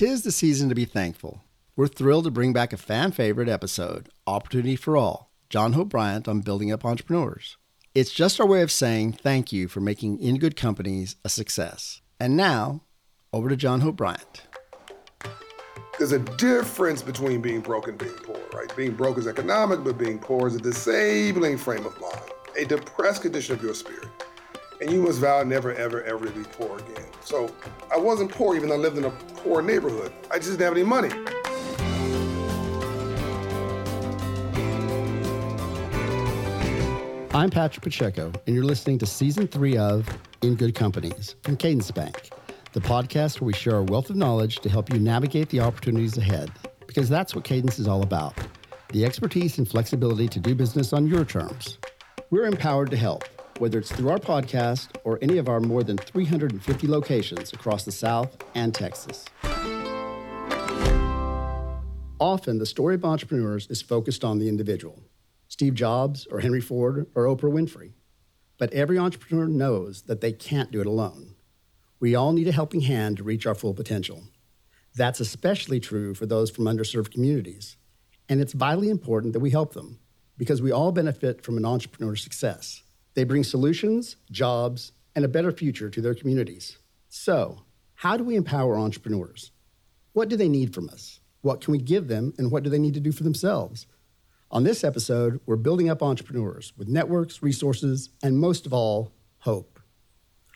Tis the season to be thankful. We're thrilled to bring back a fan favorite episode, Opportunity for All, John Hope Bryant on Building Up Entrepreneurs. It's just our way of saying thank you for making In Good Companies a success. And now, over to John Hope Bryant. There's a difference between being broke and being poor, right? Being broke is economic, but being poor is a disabling frame of mind, a depressed condition of your spirit. And you must vow never, ever, ever to be poor again. So I wasn't poor even though I lived in a poor neighborhood. I just didn't have any money. I'm Patrick Pacheco, and you're listening to season three of In Good Companies from Cadence Bank, the podcast where we share our wealth of knowledge to help you navigate the opportunities ahead, because that's what Cadence is all about the expertise and flexibility to do business on your terms. We're empowered to help, whether it's through our podcast or any of our more than 350 locations across the South and Texas. Often, the story of entrepreneurs is focused on the individual Steve Jobs or Henry Ford or Oprah Winfrey. But every entrepreneur knows that they can't do it alone. We all need a helping hand to reach our full potential. That's especially true for those from underserved communities. And it's vitally important that we help them because we all benefit from an entrepreneur's success. They bring solutions, jobs, and a better future to their communities. So, how do we empower entrepreneurs? What do they need from us? What can we give them, and what do they need to do for themselves? On this episode, we're building up entrepreneurs with networks, resources, and most of all, hope.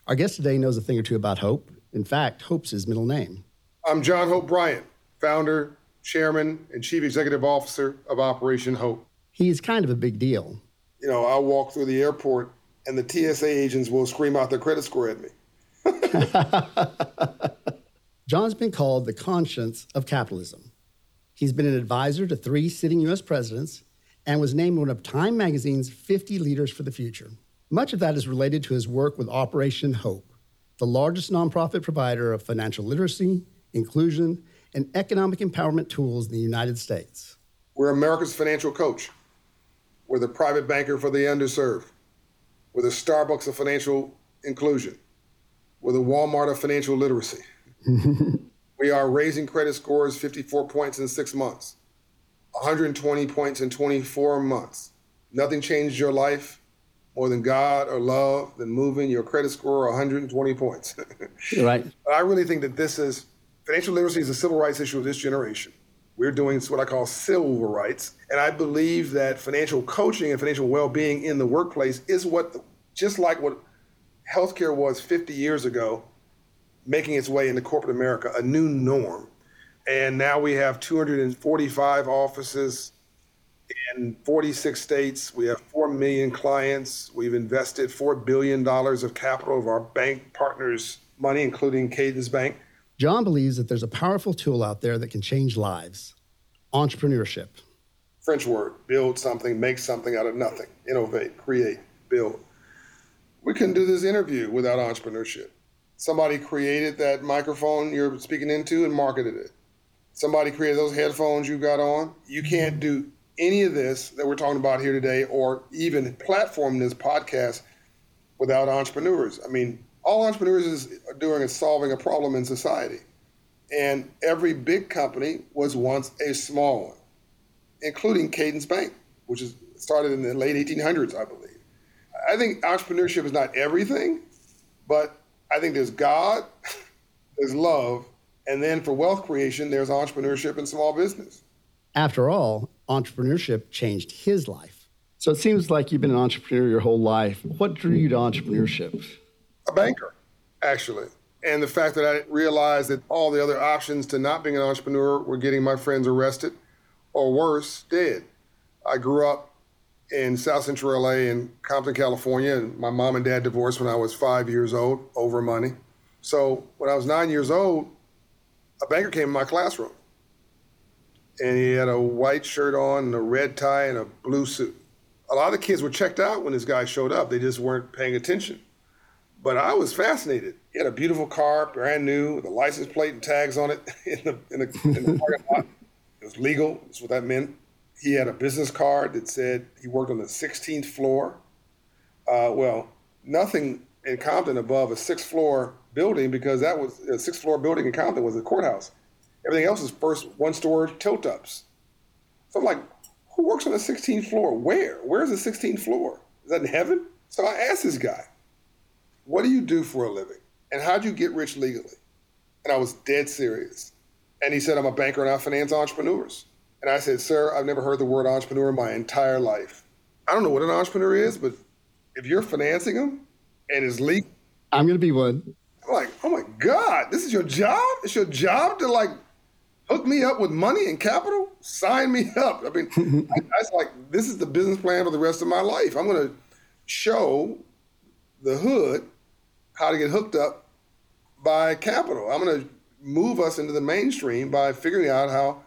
Our guest today knows a thing or two about hope. In fact, hope's his middle name. I'm John Hope Bryant, founder, chairman, and chief executive officer of Operation Hope. He's kind of a big deal. You know, I'll walk through the airport and the TSA agents will scream out their credit score at me. John's been called the conscience of capitalism. He's been an advisor to three sitting U.S. presidents and was named one of Time magazine's 50 leaders for the future. Much of that is related to his work with Operation Hope, the largest nonprofit provider of financial literacy, inclusion, and economic empowerment tools in the United States. We're America's financial coach. We're the private banker for the underserved. We're the Starbucks of financial inclusion. We're the Walmart of financial literacy. we are raising credit scores 54 points in six months, 120 points in 24 months. Nothing changed your life more than God or love than moving your credit score 120 points. right. I really think that this is financial literacy is a civil rights issue of this generation. We're doing what I call civil rights. And I believe that financial coaching and financial well being in the workplace is what, just like what healthcare was 50 years ago, making its way into corporate America, a new norm. And now we have 245 offices in 46 states. We have 4 million clients. We've invested $4 billion of capital of our bank partners' money, including Cadence Bank. John believes that there's a powerful tool out there that can change lives entrepreneurship. French word build something, make something out of nothing, innovate, create, build. We couldn't do this interview without entrepreneurship. Somebody created that microphone you're speaking into and marketed it. Somebody created those headphones you got on. You can't do any of this that we're talking about here today or even platform this podcast without entrepreneurs. I mean, all entrepreneurs is doing is solving a problem in society. And every big company was once a small one, including Cadence Bank, which is started in the late 1800s, I believe. I think entrepreneurship is not everything, but I think there's God, there's love, and then for wealth creation, there's entrepreneurship and small business. After all, entrepreneurship changed his life. So it seems like you've been an entrepreneur your whole life. What drew you to entrepreneurship? A banker, actually. And the fact that I realized that all the other options to not being an entrepreneur were getting my friends arrested or worse, dead. I grew up in South Central LA in Compton, California, and my mom and dad divorced when I was five years old over money. So when I was nine years old, a banker came in my classroom. And he had a white shirt on and a red tie and a blue suit. A lot of the kids were checked out when this guy showed up. They just weren't paying attention. But I was fascinated. He had a beautiful car, brand new, with a license plate and tags on it in the, in the, in the parking lot. It was legal. That's what that meant. He had a business card that said he worked on the 16th floor. Uh, well, nothing in Compton above a sixth floor building because that was a sixth floor building in Compton was a courthouse. Everything else is first one store tilt ups. So I'm like, who works on the 16th floor? Where? Where's the 16th floor? Is that in heaven? So I asked this guy, what do you do for a living? And how'd you get rich legally? And I was dead serious. And he said, I'm a banker and I finance entrepreneurs. And I said, Sir, I've never heard the word entrepreneur in my entire life. I don't know what an entrepreneur is, but if you're financing them and it's legal, I'm going to be one. I'm like, oh my God, this is your job? It's your job to like hook me up with money and capital? Sign me up. I mean, I, I was like, this is the business plan for the rest of my life. I'm going to show the hood how to get hooked up by capital. I'm going to move us into the mainstream by figuring out how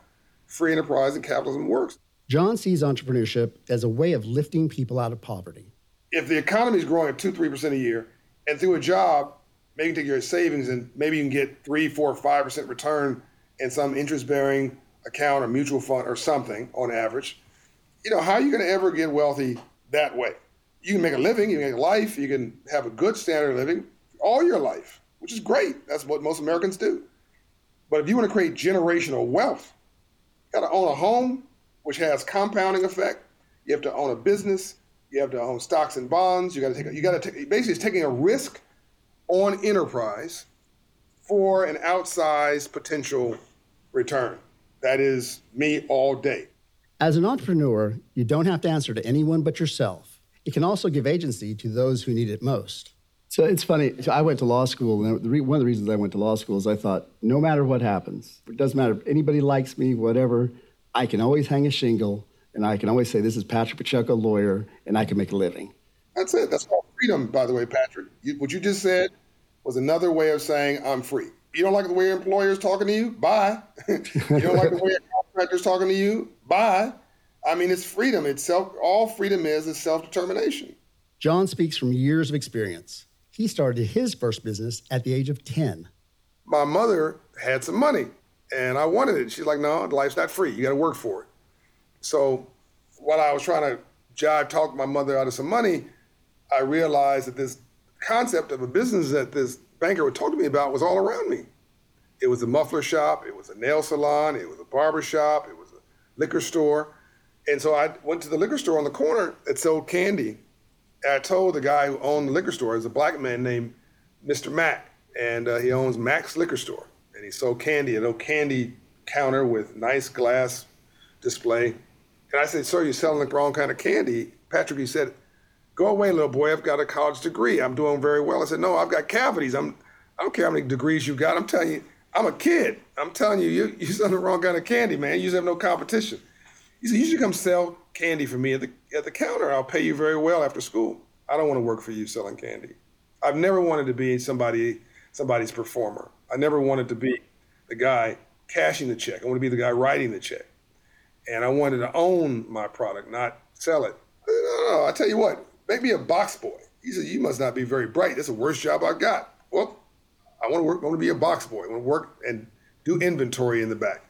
free enterprise and capitalism works. John sees entrepreneurship as a way of lifting people out of poverty. If the economy is growing at 2 3% a year, and through a job, maybe you take your savings and maybe you can get 3 4 5% return in some interest bearing account or mutual fund or something on average, you know, how are you going to ever get wealthy that way? You can make a living, you can make a life, you can have a good standard of living all your life, which is great. That's what most Americans do. But if you want to create generational wealth, you got to own a home, which has compounding effect. You have to own a business. You have to own stocks and bonds. You got to take. You got to take. Basically, it's taking a risk on enterprise for an outsized potential return. That is me all day. As an entrepreneur, you don't have to answer to anyone but yourself. It can also give agency to those who need it most. So it's funny. So I went to law school, and one of the reasons I went to law school is I thought, no matter what happens, it doesn't matter if anybody likes me, whatever, I can always hang a shingle, and I can always say, this is Patrick Pacheco, lawyer, and I can make a living. That's it. That's called freedom, by the way, Patrick. You, what you just said was another way of saying I'm free. You don't like the way your employer's talking to you? Bye. you don't like the way your contractor's talking to you? Bye. I mean, it's freedom. It's self. All freedom is is self determination. John speaks from years of experience. He started his first business at the age of 10. My mother had some money and I wanted it. She's like, no, life's not free. You got to work for it. So while I was trying to jive talk my mother out of some money, I realized that this concept of a business that this banker would talk to me about was all around me. It was a muffler shop, it was a nail salon, it was a barber shop, it was a liquor store. And so I went to the liquor store on the corner that sold candy I told the guy who owned the liquor store, is a black man named Mr. Mack, and uh, he owns Mack's Liquor Store, and he sold candy, at a candy counter with nice glass display. And I said, "Sir, you're selling the wrong kind of candy." Patrick, he said, "Go away, little boy. I've got a college degree. I'm doing very well." I said, "No, I've got cavities. I'm. I don't care how many degrees you got. I'm telling you, I'm a kid. I'm telling you, you you're selling the wrong kind of candy, man. You just have no competition." He said, "You should come sell candy for me at the at the counter. I'll pay you very well after school. I don't want to work for you selling candy. I've never wanted to be somebody somebody's performer. I never wanted to be the guy cashing the check. I want to be the guy writing the check. And I wanted to own my product, not sell it. Said, no, no, I tell you what, make me a box boy. He said, You must not be very bright. That's the worst job I got. Well, I want to work, I want to be a box boy. I want to work and do inventory in the back.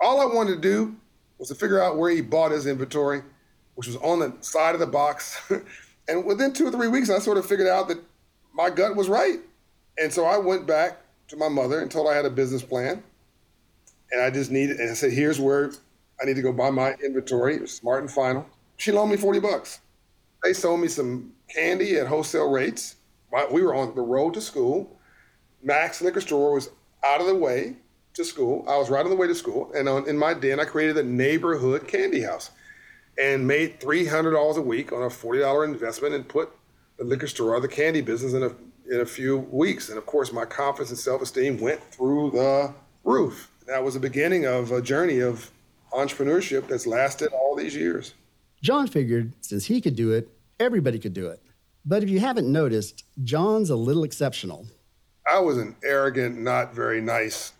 All I wanted to do was to figure out where he bought his inventory, which was on the side of the box. and within two or three weeks, I sort of figured out that my gut was right. And so I went back to my mother and told her I had a business plan. And I just needed, and I said, here's where I need to go buy my inventory. It was smart and final. She loaned me 40 bucks. They sold me some candy at wholesale rates. We were on the road to school. Mack's liquor store was out of the way to school. I was right on the way to school, and on, in my den, I created a neighborhood candy house, and made three hundred dollars a week on a forty dollar investment, and put the liquor store or the candy business in a in a few weeks. And of course, my confidence and self esteem went through the roof. That was the beginning of a journey of entrepreneurship that's lasted all these years. John figured since he could do it, everybody could do it. But if you haven't noticed, John's a little exceptional. I was an arrogant, not very nice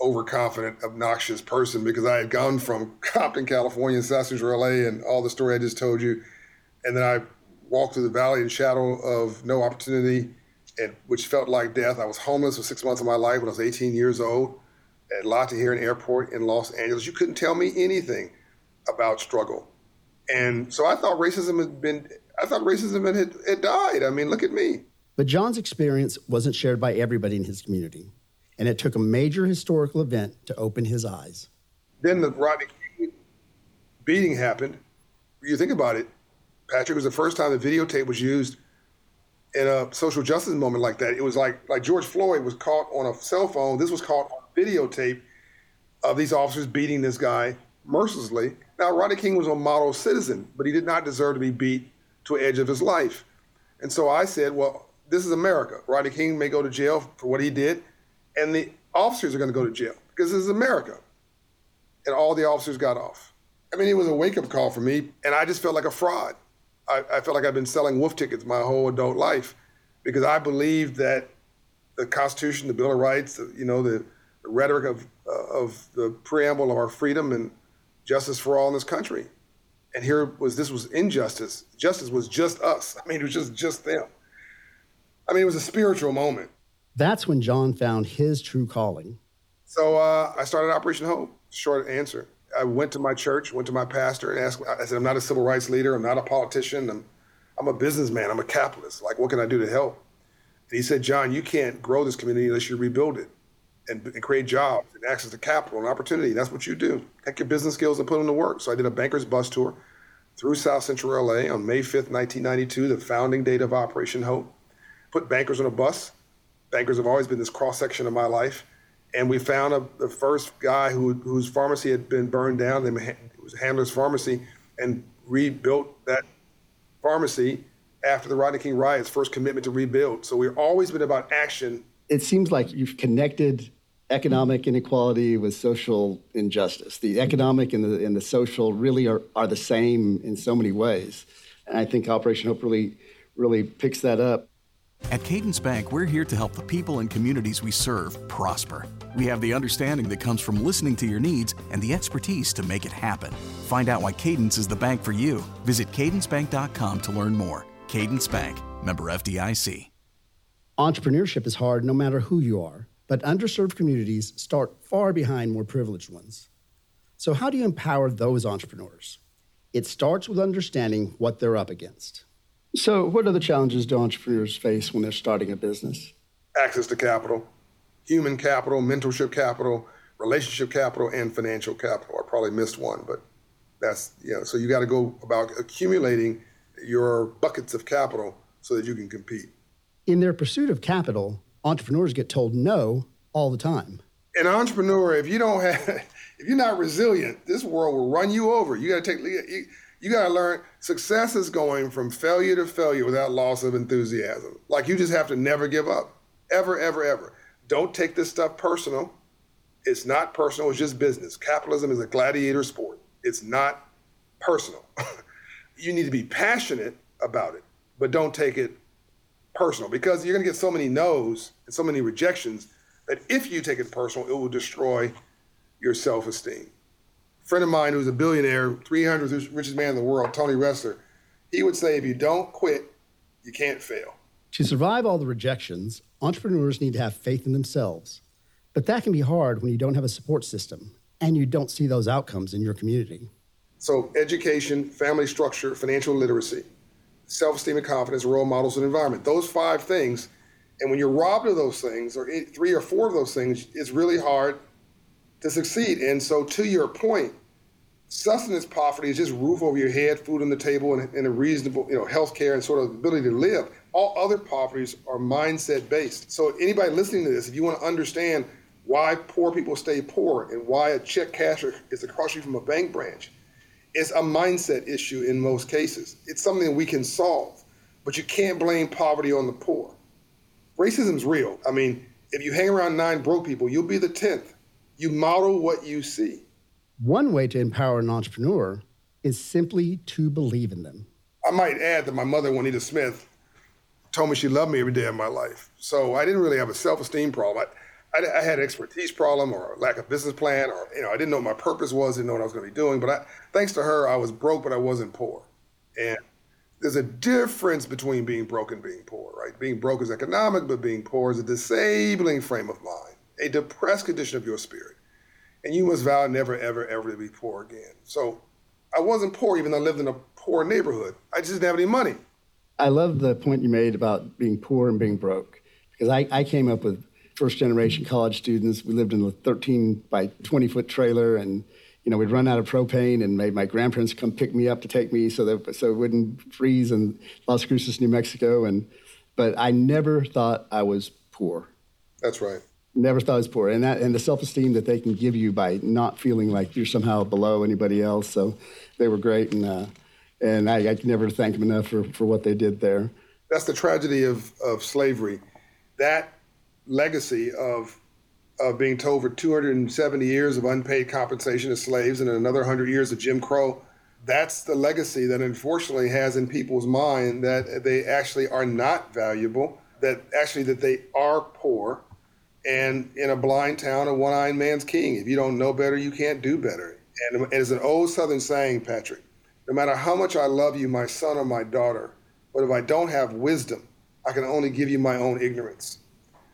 overconfident, obnoxious person because I had gone from Compton, California, and South Central LA, and all the story I just told you, and then I walked through the valley in shadow of no opportunity, and which felt like death. I was homeless for six months of my life when I was 18 years old at Tahrir Airport in Los Angeles. You couldn't tell me anything about struggle, and so I thought racism had been. I thought racism had, had died. I mean, look at me. But John's experience wasn't shared by everybody in his community. And it took a major historical event to open his eyes. Then the Rodney King beating happened. You think about it, Patrick, it was the first time the videotape was used in a social justice moment like that. It was like like George Floyd was caught on a cell phone. This was caught on videotape of these officers beating this guy mercilessly. Now, Rodney King was a model citizen, but he did not deserve to be beat to the edge of his life. And so I said, well, this is America. Rodney King may go to jail for what he did, and the officers are going to go to jail because this is America. And all the officers got off. I mean, it was a wake up call for me, and I just felt like a fraud. I, I felt like I've been selling wolf tickets my whole adult life because I believed that the Constitution, the Bill of Rights, you know, the, the rhetoric of, uh, of the preamble of our freedom and justice for all in this country. And here was this was injustice. Justice was just us. I mean, it was just just them. I mean, it was a spiritual moment. That's when John found his true calling. So uh, I started Operation Hope. Short answer. I went to my church, went to my pastor, and asked. I said, "I'm not a civil rights leader. I'm not a politician. I'm, I'm a businessman. I'm a capitalist. Like, what can I do to help?" And he said, "John, you can't grow this community unless you rebuild it, and, and create jobs and access to capital and opportunity. That's what you do. Take your business skills and put them to work." So I did a banker's bus tour through South Central LA on May 5th, 1992, the founding date of Operation Hope. Put bankers on a bus. Bankers have always been this cross section of my life and we found a, the first guy who, whose pharmacy had been burned down. It was Handler's Pharmacy, and rebuilt that pharmacy after the Rodney King riots. First commitment to rebuild. So we've always been about action. It seems like you've connected economic inequality with social injustice. The economic and the and the social really are, are the same in so many ways. And I think Operation Hope really really picks that up. At Cadence Bank, we're here to help the people and communities we serve prosper. We have the understanding that comes from listening to your needs and the expertise to make it happen. Find out why Cadence is the bank for you. Visit cadencebank.com to learn more. Cadence Bank, member FDIC. Entrepreneurship is hard no matter who you are, but underserved communities start far behind more privileged ones. So, how do you empower those entrepreneurs? It starts with understanding what they're up against. So, what other challenges do entrepreneurs face when they're starting a business? Access to capital, human capital, mentorship capital, relationship capital, and financial capital. I probably missed one, but that's, you know, so you got to go about accumulating your buckets of capital so that you can compete. In their pursuit of capital, entrepreneurs get told no all the time. An entrepreneur, if you don't have, if you're not resilient, this world will run you over. You got to take, you, you got to learn success is going from failure to failure without loss of enthusiasm. Like you just have to never give up. Ever, ever, ever. Don't take this stuff personal. It's not personal, it's just business. Capitalism is a gladiator sport. It's not personal. you need to be passionate about it, but don't take it personal because you're going to get so many no's and so many rejections that if you take it personal, it will destroy your self esteem friend of mine who's a billionaire, 300th richest man in the world, Tony Ressler, he would say, if you don't quit, you can't fail. To survive all the rejections, entrepreneurs need to have faith in themselves. But that can be hard when you don't have a support system and you don't see those outcomes in your community. So, education, family structure, financial literacy, self esteem and confidence, role models, and environment. Those five things. And when you're robbed of those things, or three or four of those things, it's really hard to succeed. And so, to your point, sustenance poverty is just roof over your head, food on the table, and, and a reasonable, you know, health care and sort of ability to live. All other poverties are mindset based. So, anybody listening to this, if you want to understand why poor people stay poor and why a check casher is across you from a bank branch, it's a mindset issue in most cases. It's something we can solve, but you can't blame poverty on the poor. Racism's real. I mean, if you hang around nine broke people, you'll be the tenth. You model what you see. One way to empower an entrepreneur is simply to believe in them. I might add that my mother, Juanita Smith, told me she loved me every day of my life. So I didn't really have a self-esteem problem. I, I, I had an expertise problem or a lack of business plan, or you know, I didn't know what my purpose was, didn't know what I was going to be doing. But I, thanks to her, I was broke, but I wasn't poor. And there's a difference between being broke and being poor, right? Being broke is economic, but being poor is a disabling frame of mind a depressed condition of your spirit. And you must vow never, ever, ever to be poor again. So I wasn't poor, even though I lived in a poor neighborhood. I just didn't have any money. I love the point you made about being poor and being broke because I, I came up with first generation college students. We lived in a 13 by 20 foot trailer and you know, we'd run out of propane and made my grandparents come pick me up to take me so that so it wouldn't freeze in Las Cruces, New Mexico. And but I never thought I was poor. That's right. Never thought was poor, and that and the self esteem that they can give you by not feeling like you're somehow below anybody else. So they were great, and uh, and I, I can never thank them enough for for what they did there. That's the tragedy of of slavery. That legacy of of being told for 270 years of unpaid compensation to slaves and another 100 years of Jim Crow. That's the legacy that unfortunately has in people's mind that they actually are not valuable, that actually that they are poor, and in a blind town, a one-eyed man's king. If you don't know better, you can't do better. And as an old Southern saying, Patrick, no matter how much I love you, my son or my daughter, but if I don't have wisdom, I can only give you my own ignorance.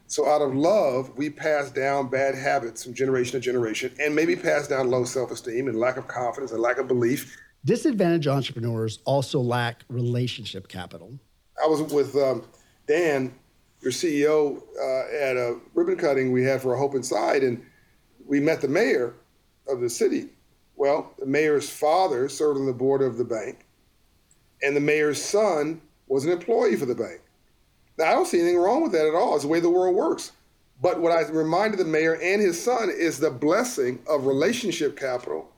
So, out of love, we pass down bad habits from generation to generation and maybe pass down low self esteem and lack of confidence and lack of belief. Disadvantaged entrepreneurs also lack relationship capital. I was with um, Dan, your CEO, uh, at a ribbon cutting we had for Hope Inside, and we met the mayor of the city. Well, the mayor's father served on the board of the bank, and the mayor's son was an employee for the bank. Now, I don't see anything wrong with that at all. It's the way the world works. But what I reminded the mayor and his son is the blessing of relationship capital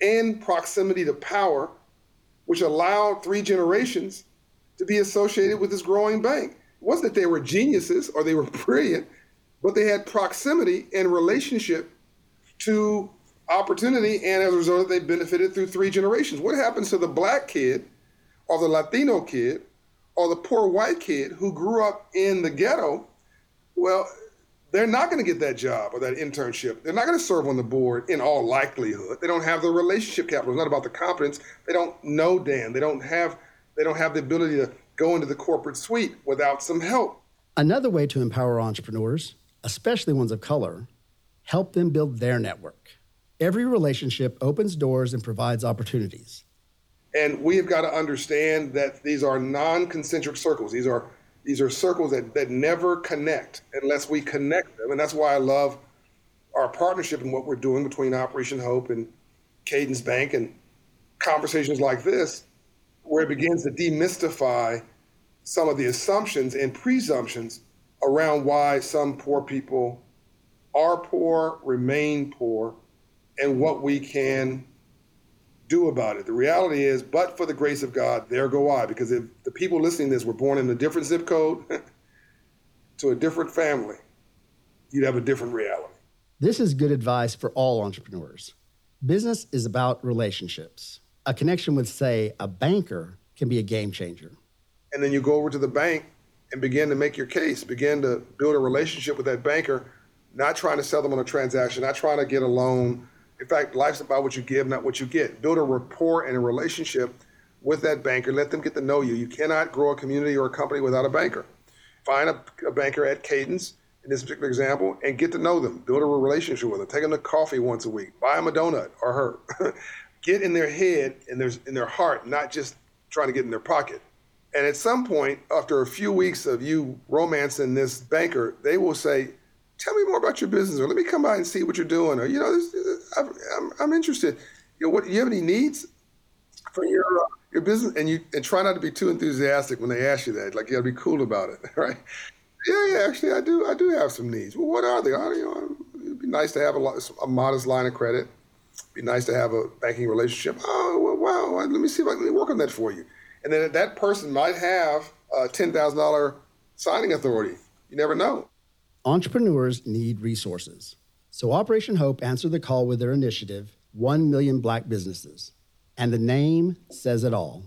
and proximity to power, which allowed three generations to be associated with this growing bank. Wasn't that they were geniuses or they were brilliant, but they had proximity and relationship to opportunity, and as a result, they benefited through three generations. What happens to the black kid or the Latino kid or the poor white kid who grew up in the ghetto, well, they're not going to get that job or that internship. They're not going to serve on the board in all likelihood. They don't have the relationship capital. It's not about the competence. They don't know Dan. They don't have they don't have the ability to go into the corporate suite without some help. Another way to empower entrepreneurs, especially ones of color, help them build their network. Every relationship opens doors and provides opportunities. And we have got to understand that these are non-concentric circles. These are these are circles that, that never connect unless we connect them. And that's why I love our partnership and what we're doing between Operation Hope and Cadence Bank and conversations like this, where it begins to demystify some of the assumptions and presumptions around why some poor people are poor, remain poor, and what we can do about it. The reality is, but for the grace of God, there go I. Because if the people listening to this were born in a different zip code to a different family, you'd have a different reality. This is good advice for all entrepreneurs. Business is about relationships. A connection with, say, a banker can be a game changer. And then you go over to the bank and begin to make your case, begin to build a relationship with that banker, not trying to sell them on a transaction, not trying to get a loan in fact, life's about what you give, not what you get. Build a rapport and a relationship with that banker. Let them get to know you. You cannot grow a community or a company without a banker. Find a, a banker at Cadence, in this particular example, and get to know them. Build a relationship with them. Take them to coffee once a week. Buy them a donut or her. get in their head and there's in their heart, not just trying to get in their pocket. And at some point, after a few weeks of you romancing this banker, they will say, tell me more about your business, or let me come by and see what you're doing, or you know, this, I'm, I'm, I'm, interested. You know, what do you have any needs for your uh, your business, and you and try not to be too enthusiastic when they ask you that. Like you got to be cool about it, right? Yeah, yeah. Actually, I do. I do have some needs. Well, what are they? I, you know, it'd be nice to have a, a modest line of credit. Be nice to have a banking relationship. Oh, well, wow. Let me see if I can work on that for you. And then that person might have a ten thousand dollar signing authority. You never know. Entrepreneurs need resources. So Operation Hope answered the call with their initiative, 1 Million Black Businesses. And the name says it all.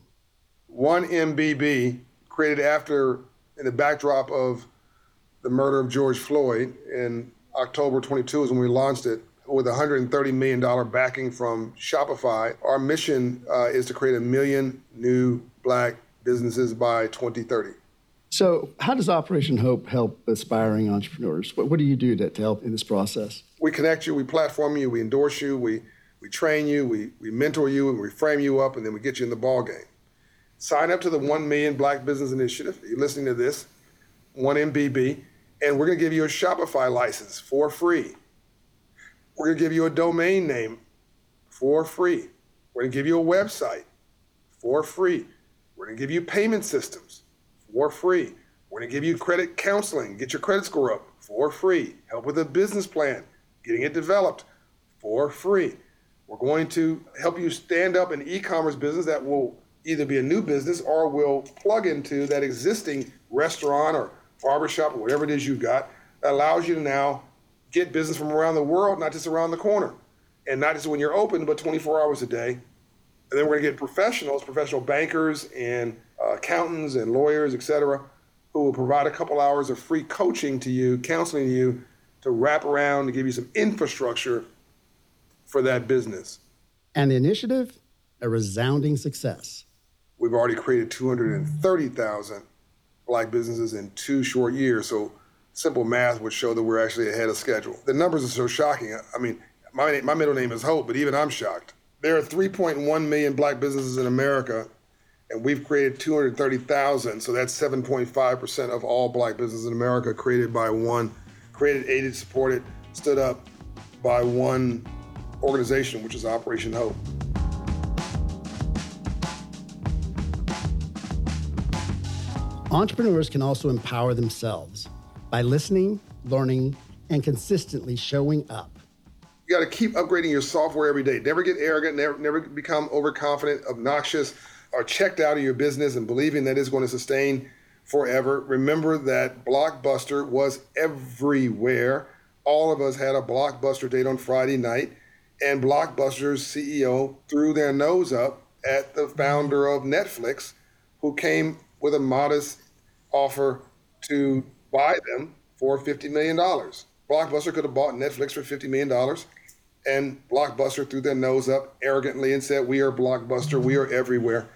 1MBB, created after, in the backdrop of the murder of George Floyd in October 22 is when we launched it with $130 million backing from Shopify. Our mission uh, is to create a million new black businesses by 2030. So, how does Operation Hope help aspiring entrepreneurs? What, what do you do to, to help in this process? We connect you, we platform you, we endorse you, we, we train you, we, we mentor you, and we frame you up, and then we get you in the ball game. Sign up to the 1 Million Black Business Initiative. You're listening to this, 1MBB, And we're going to give you a Shopify license for free. We're going to give you a domain name for free. We're going to give you a website for free. We're going to give you payment systems for free. We're going to give you credit counseling, get your credit score up for free, help with a business plan, getting it developed for free. We're going to help you stand up an e commerce business that will either be a new business or will plug into that existing restaurant or barbershop or whatever it is you've got that allows you to now get business from around the world, not just around the corner. And not just when you're open, but 24 hours a day. And then we're going to get professionals, professional bankers and uh, accountants and lawyers, et cetera, who will provide a couple hours of free coaching to you, counseling you to wrap around to give you some infrastructure for that business. And the initiative, a resounding success. We've already created 230,000 black businesses in two short years. So simple math would show that we're actually ahead of schedule. The numbers are so shocking. I mean, my, my middle name is Hope, but even I'm shocked. There are 3.1 million black businesses in America, and we've created 230,000. So that's 7.5% of all black businesses in America created by one, created, aided, supported, stood up by one organization, which is Operation Hope. Entrepreneurs can also empower themselves by listening, learning, and consistently showing up. You got to keep upgrading your software every day. Never get arrogant, never, never become overconfident, obnoxious, or checked out of your business and believing that it's going to sustain forever. Remember that Blockbuster was everywhere. All of us had a Blockbuster date on Friday night, and Blockbuster's CEO threw their nose up at the founder of Netflix, who came with a modest offer to buy them for $50 million. Blockbuster could have bought Netflix for $50 million, and Blockbuster threw their nose up arrogantly and said, We are Blockbuster, we are everywhere.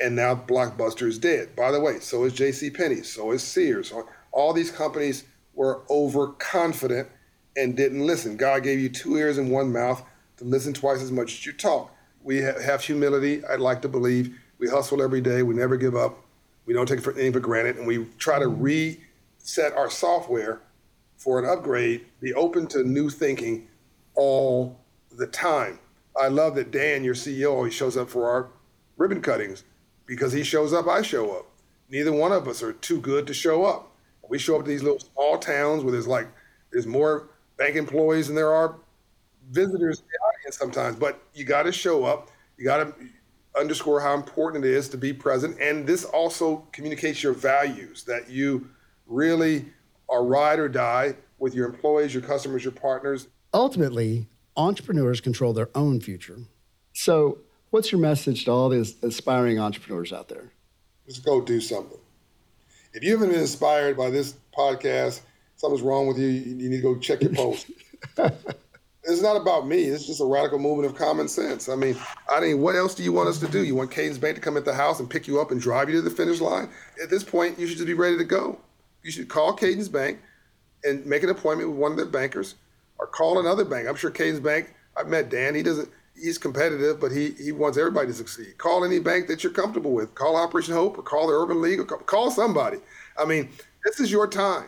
And now Blockbuster is dead. By the way, so is J.C. Penney, so is Sears. All these companies were overconfident and didn't listen. God gave you two ears and one mouth to listen twice as much as you talk. We have humility, I'd like to believe. We hustle every day, we never give up. We don't take for anything for granted, and we try to reset our software for an upgrade, be open to new thinking all the time. I love that Dan, your CEO, always shows up for our ribbon cuttings because he shows up, I show up. Neither one of us are too good to show up. We show up to these little small towns where there's like there's more bank employees than there are visitors in the audience sometimes. But you got to show up. You got to underscore how important it is to be present. And this also communicates your values that you really are ride or die with your employees, your customers, your partners. Ultimately, entrepreneurs control their own future. So, what's your message to all these aspiring entrepreneurs out there? Just go do something. If you haven't been inspired by this podcast, something's wrong with you. You need to go check your pulse. it's not about me. It's just a radical movement of common sense. I mean, I mean, what else do you want us to do? You want Cadence Bank to come at the house and pick you up and drive you to the finish line? At this point, you should just be ready to go. You should call Cadence Bank and make an appointment with one of their bankers, or call another bank. I'm sure Cadence Bank. I've met Dan. He doesn't. He's competitive, but he he wants everybody to succeed. Call any bank that you're comfortable with. Call Operation Hope, or call the Urban League, or call, call somebody. I mean, this is your time.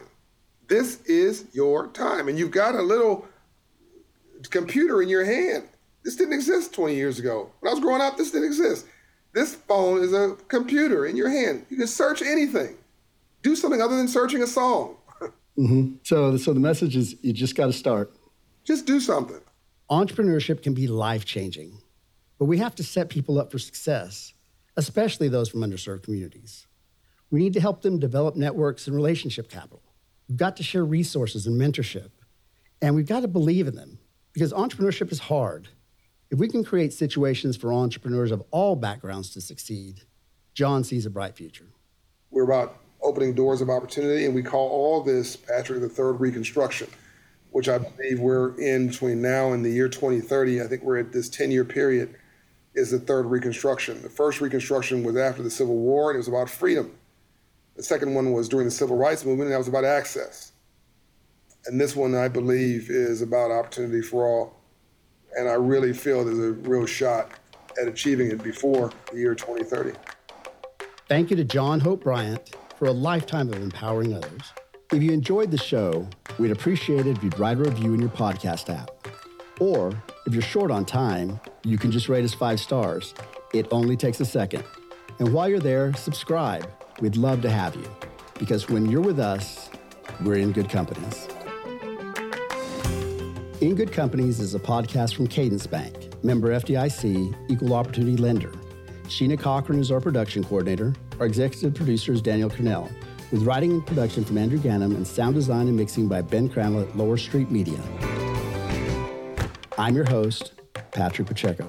This is your time, and you've got a little computer in your hand. This didn't exist 20 years ago. When I was growing up, this didn't exist. This phone is a computer in your hand. You can search anything. Do something other than searching a song. mm-hmm. So, so the message is you just got to start. Just do something. Entrepreneurship can be life changing, but we have to set people up for success, especially those from underserved communities. We need to help them develop networks and relationship capital. We've got to share resources and mentorship, and we've got to believe in them because entrepreneurship is hard. If we can create situations for entrepreneurs of all backgrounds to succeed, John sees a bright future. We're about opening doors of opportunity, and we call all this, Patrick, the third reconstruction, which I believe we're in between now and the year 2030. I think we're at this 10 year period, is the third reconstruction. The first reconstruction was after the Civil War, and it was about freedom. The second one was during the Civil Rights Movement, and that was about access. And this one, I believe, is about opportunity for all. And I really feel there's a real shot at achieving it before the year 2030. Thank you to John Hope Bryant for a lifetime of empowering others. If you enjoyed the show, we'd appreciate it if you'd write a review in your podcast app. Or if you're short on time, you can just rate us five stars. It only takes a second. And while you're there, subscribe. We'd love to have you because when you're with us, we're in good companies. In Good Companies is a podcast from Cadence Bank, member FDIC, equal opportunity lender. Sheena Cochran is our production coordinator. Our executive producer is Daniel Cornell, with writing and production from Andrew Gannum and sound design and mixing by Ben Cranlett at Lower Street Media. I'm your host, Patrick Pacheco.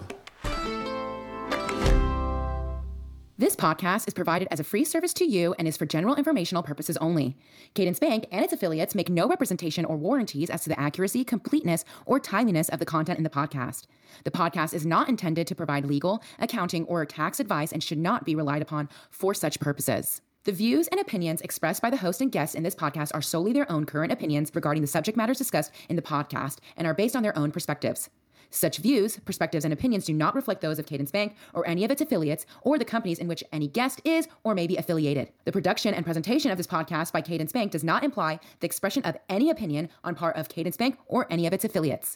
This podcast is provided as a free service to you and is for general informational purposes only. Cadence Bank and its affiliates make no representation or warranties as to the accuracy, completeness, or timeliness of the content in the podcast. The podcast is not intended to provide legal, accounting, or tax advice and should not be relied upon for such purposes. The views and opinions expressed by the host and guests in this podcast are solely their own current opinions regarding the subject matters discussed in the podcast and are based on their own perspectives. Such views, perspectives, and opinions do not reflect those of Cadence Bank or any of its affiliates or the companies in which any guest is or may be affiliated. The production and presentation of this podcast by Cadence Bank does not imply the expression of any opinion on part of Cadence Bank or any of its affiliates.